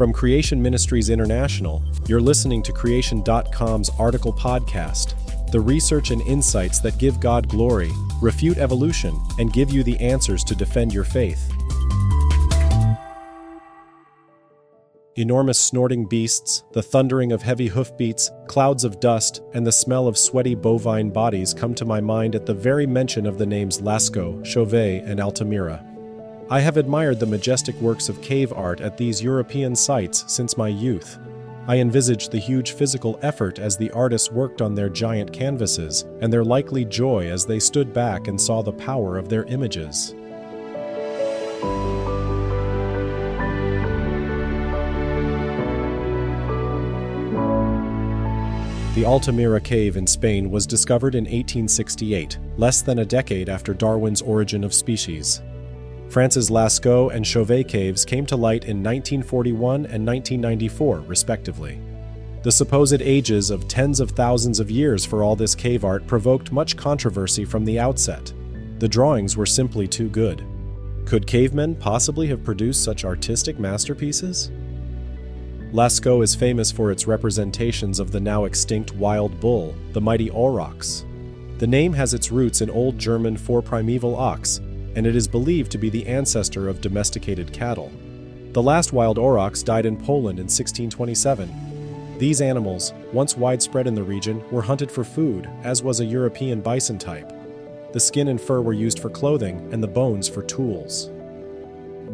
From Creation Ministries International, you're listening to Creation.com's article podcast, the research and insights that give God glory, refute evolution, and give you the answers to defend your faith. Enormous snorting beasts, the thundering of heavy hoofbeats, clouds of dust, and the smell of sweaty bovine bodies come to my mind at the very mention of the names Lascaux, Chauvet, and Altamira. I have admired the majestic works of cave art at these European sites since my youth. I envisaged the huge physical effort as the artists worked on their giant canvases, and their likely joy as they stood back and saw the power of their images. The Altamira Cave in Spain was discovered in 1868, less than a decade after Darwin's Origin of Species. France's Lascaux and Chauvet caves came to light in 1941 and 1994, respectively. The supposed ages of tens of thousands of years for all this cave art provoked much controversy from the outset. The drawings were simply too good. Could cavemen possibly have produced such artistic masterpieces? Lascaux is famous for its representations of the now extinct wild bull, the mighty aurochs. The name has its roots in Old German for primeval ox, and it is believed to be the ancestor of domesticated cattle. The last wild aurochs died in Poland in 1627. These animals, once widespread in the region, were hunted for food, as was a European bison type. The skin and fur were used for clothing, and the bones for tools.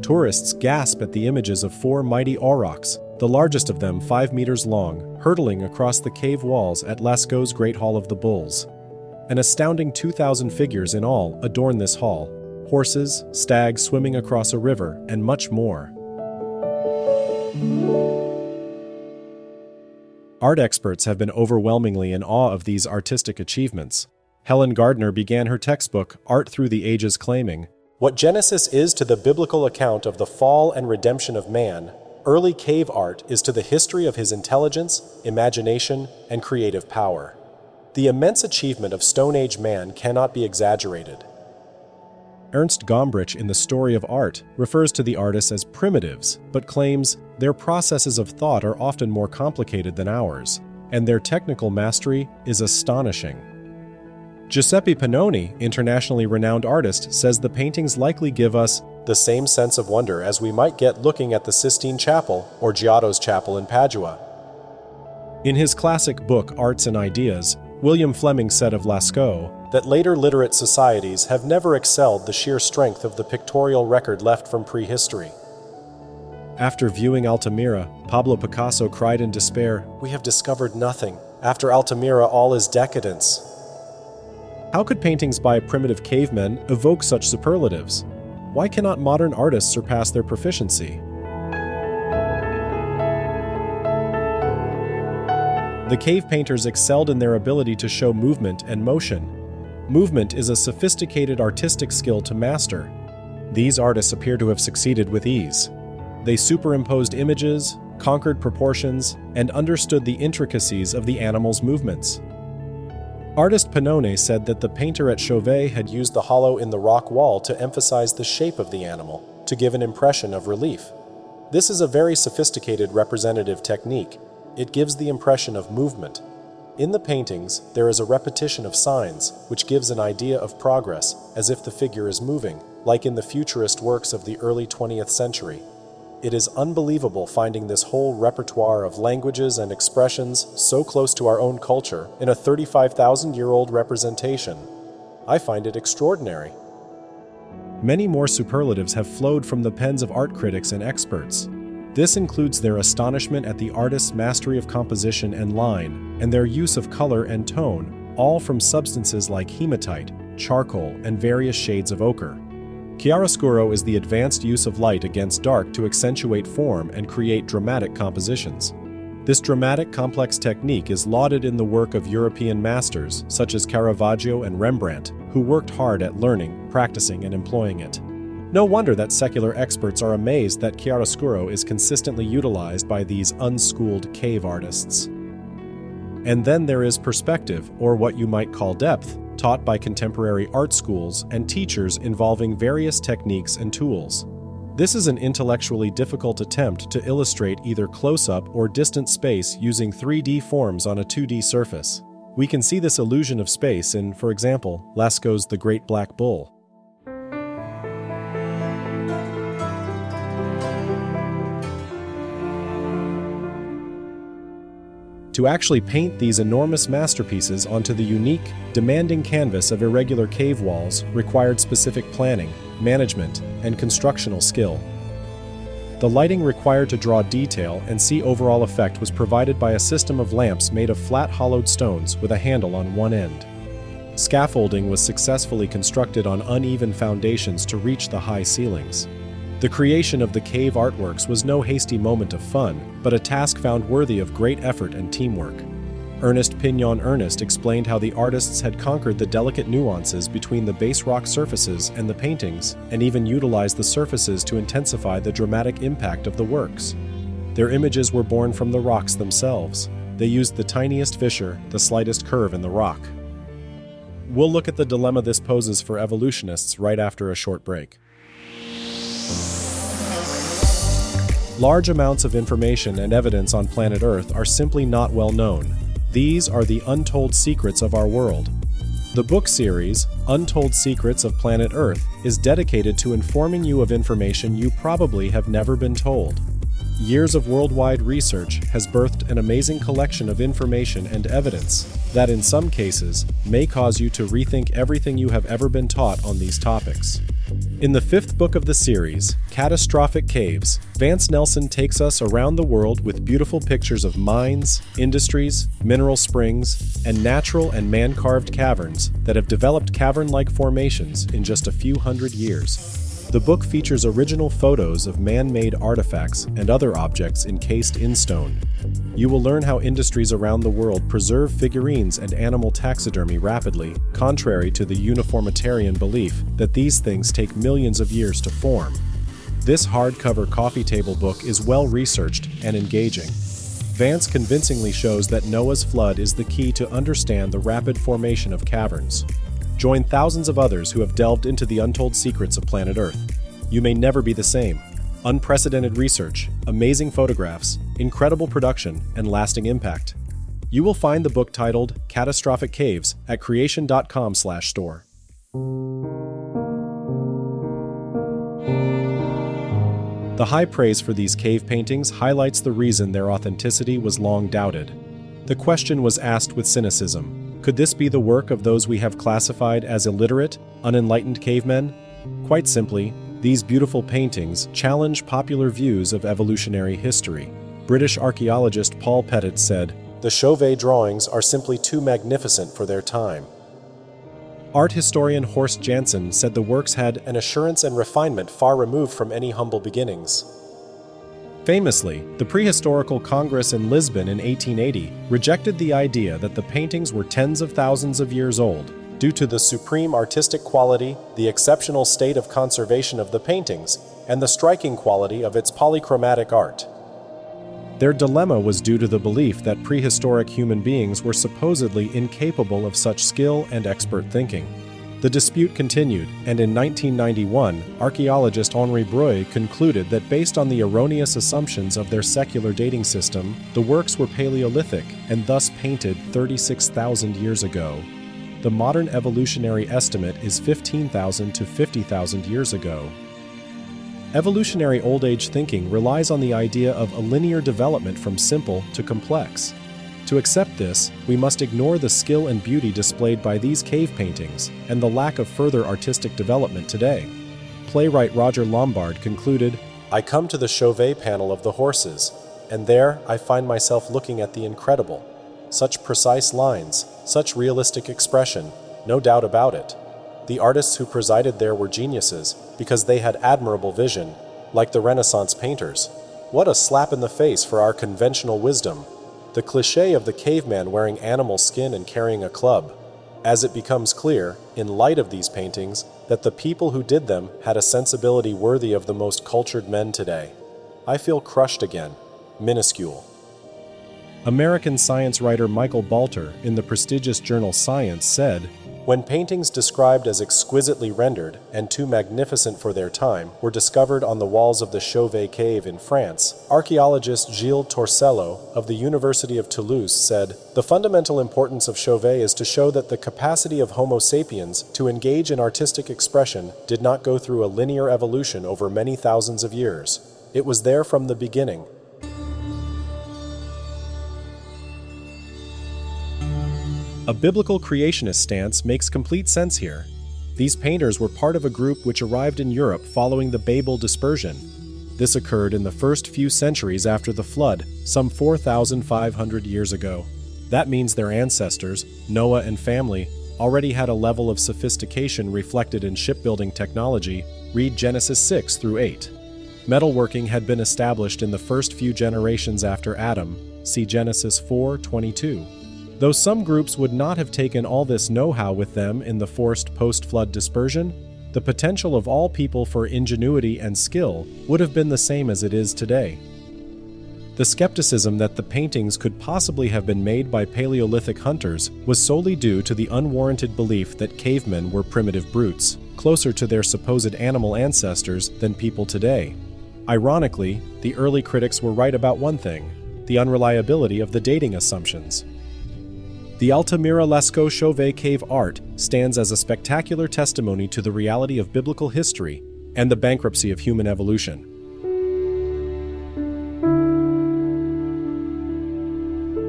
Tourists gasp at the images of four mighty aurochs, the largest of them five meters long, hurtling across the cave walls at Lascaux's Great Hall of the Bulls. An astounding 2,000 figures in all adorn this hall, horses, stags swimming across a river, and much more. Art experts have been overwhelmingly in awe of these artistic achievements. Helen Gardner began her textbook, Art Through the Ages, claiming What Genesis is to the biblical account of the fall and redemption of man, early cave art is to the history of his intelligence, imagination, and creative power. The immense achievement of Stone Age man cannot be exaggerated. Ernst Gombrich in The Story of Art refers to the artists as primitives, but claims their processes of thought are often more complicated than ours, and their technical mastery is astonishing. Giuseppe Penone, internationally renowned artist, says the paintings likely give us the same sense of wonder as we might get looking at the Sistine Chapel or Giotto's Chapel in Padua. In his classic book Arts and Ideas, William Fleming said of Lascaux that later literate societies have never excelled the sheer strength of the pictorial record left from prehistory. After viewing Altamira, Pablo Picasso cried in despair, We have discovered nothing. After Altamira, all is decadence. How could paintings by primitive cavemen evoke such superlatives? Why cannot modern artists surpass their proficiency? The cave painters excelled in their ability to show movement and motion. Movement is a sophisticated artistic skill to master. These artists appear to have succeeded with ease. They superimposed images, conquered proportions, and understood the intricacies of the animal's movements. Artist Penone said that the painter at Chauvet had used the hollow in the rock wall to emphasize the shape of the animal, to give an impression of relief. This is a very sophisticated representative technique, it gives the impression of movement. In the paintings, there is a repetition of signs, which gives an idea of progress, as if the figure is moving, like in the futurist works of the early 20th century. It is unbelievable finding this whole repertoire of languages and expressions so close to our own culture in a 35,000 year old representation. I find it extraordinary. Many more superlatives have flowed from the pens of art critics and experts. This includes their astonishment at the artist's mastery of composition and line, and their use of color and tone, all from substances like hematite, charcoal, and various shades of ochre. Chiaroscuro is the advanced use of light against dark to accentuate form and create dramatic compositions. This dramatic, complex technique is lauded in the work of European masters such as Caravaggio and Rembrandt, who worked hard at learning, practicing, and employing it. No wonder that secular experts are amazed that chiaroscuro is consistently utilized by these unschooled cave artists. And then there is perspective, or what you might call depth, taught by contemporary art schools and teachers involving various techniques and tools. This is an intellectually difficult attempt to illustrate either close up or distant space using 3D forms on a 2D surface. We can see this illusion of space in, for example, Lascaux's The Great Black Bull. To actually paint these enormous masterpieces onto the unique, demanding canvas of irregular cave walls required specific planning, management, and constructional skill. The lighting required to draw detail and see overall effect was provided by a system of lamps made of flat hollowed stones with a handle on one end. Scaffolding was successfully constructed on uneven foundations to reach the high ceilings. The creation of the cave artworks was no hasty moment of fun, but a task found worthy of great effort and teamwork. Ernest Pignon Ernest explained how the artists had conquered the delicate nuances between the base rock surfaces and the paintings, and even utilized the surfaces to intensify the dramatic impact of the works. Their images were born from the rocks themselves. They used the tiniest fissure, the slightest curve in the rock. We'll look at the dilemma this poses for evolutionists right after a short break. Large amounts of information and evidence on planet Earth are simply not well known. These are the untold secrets of our world. The book series, Untold Secrets of Planet Earth, is dedicated to informing you of information you probably have never been told. Years of worldwide research has birthed an amazing collection of information and evidence that, in some cases, may cause you to rethink everything you have ever been taught on these topics. In the fifth book of the series, Catastrophic Caves, Vance Nelson takes us around the world with beautiful pictures of mines, industries, mineral springs, and natural and man carved caverns that have developed cavern like formations in just a few hundred years. The book features original photos of man made artifacts and other objects encased in stone. You will learn how industries around the world preserve figurines and animal taxidermy rapidly, contrary to the uniformitarian belief that these things take millions of years to form. This hardcover coffee table book is well researched and engaging. Vance convincingly shows that Noah's flood is the key to understand the rapid formation of caverns. Join thousands of others who have delved into the untold secrets of planet Earth. You may never be the same. Unprecedented research, amazing photographs, incredible production, and lasting impact. You will find the book titled Catastrophic Caves at creation.com/store. The high praise for these cave paintings highlights the reason their authenticity was long doubted. The question was asked with cynicism could this be the work of those we have classified as illiterate, unenlightened cavemen? Quite simply, these beautiful paintings challenge popular views of evolutionary history. British archaeologist Paul Pettitt said, The Chauvet drawings are simply too magnificent for their time. Art historian Horst Janson said the works had an assurance and refinement far removed from any humble beginnings. Famously, the Prehistorical Congress in Lisbon in 1880 rejected the idea that the paintings were tens of thousands of years old due to the supreme artistic quality, the exceptional state of conservation of the paintings, and the striking quality of its polychromatic art. Their dilemma was due to the belief that prehistoric human beings were supposedly incapable of such skill and expert thinking. The dispute continued, and in 1991, archaeologist Henri Breuil concluded that based on the erroneous assumptions of their secular dating system, the works were Paleolithic and thus painted 36,000 years ago. The modern evolutionary estimate is 15,000 to 50,000 years ago. Evolutionary old age thinking relies on the idea of a linear development from simple to complex. To accept this, we must ignore the skill and beauty displayed by these cave paintings and the lack of further artistic development today. Playwright Roger Lombard concluded I come to the Chauvet panel of the horses, and there I find myself looking at the incredible. Such precise lines, such realistic expression, no doubt about it. The artists who presided there were geniuses because they had admirable vision, like the Renaissance painters. What a slap in the face for our conventional wisdom the cliche of the caveman wearing animal skin and carrying a club, as it becomes clear, in light of these paintings, that the people who did them had a sensibility worthy of the most cultured men today. I feel crushed again, minuscule. American science writer Michael Balter in the prestigious journal Science said, when paintings described as exquisitely rendered and too magnificent for their time were discovered on the walls of the Chauvet Cave in France, archaeologist Gilles Tosello of the University of Toulouse said, The fundamental importance of Chauvet is to show that the capacity of Homo sapiens to engage in artistic expression did not go through a linear evolution over many thousands of years. It was there from the beginning, A biblical creationist stance makes complete sense here. These painters were part of a group which arrived in Europe following the Babel dispersion. This occurred in the first few centuries after the flood, some 4,500 years ago. That means their ancestors, Noah and family, already had a level of sophistication reflected in shipbuilding technology, read Genesis 6 through 8. Metalworking had been established in the first few generations after Adam, see Genesis 4:22. Though some groups would not have taken all this know how with them in the forced post flood dispersion, the potential of all people for ingenuity and skill would have been the same as it is today. The skepticism that the paintings could possibly have been made by Paleolithic hunters was solely due to the unwarranted belief that cavemen were primitive brutes, closer to their supposed animal ancestors than people today. Ironically, the early critics were right about one thing the unreliability of the dating assumptions. The Altamira Lascaux Chauvet Cave art stands as a spectacular testimony to the reality of biblical history and the bankruptcy of human evolution.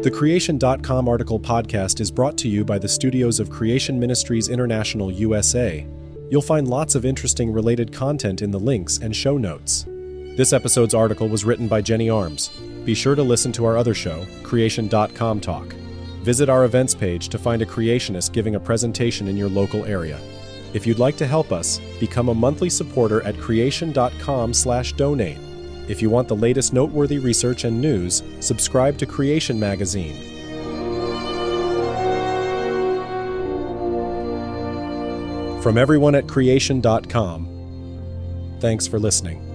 The Creation.com article podcast is brought to you by the studios of Creation Ministries International USA. You'll find lots of interesting related content in the links and show notes. This episode's article was written by Jenny Arms. Be sure to listen to our other show, Creation.com Talk. Visit our events page to find a creationist giving a presentation in your local area. If you'd like to help us, become a monthly supporter at creation.com/donate. If you want the latest noteworthy research and news, subscribe to Creation Magazine. From everyone at creation.com, thanks for listening.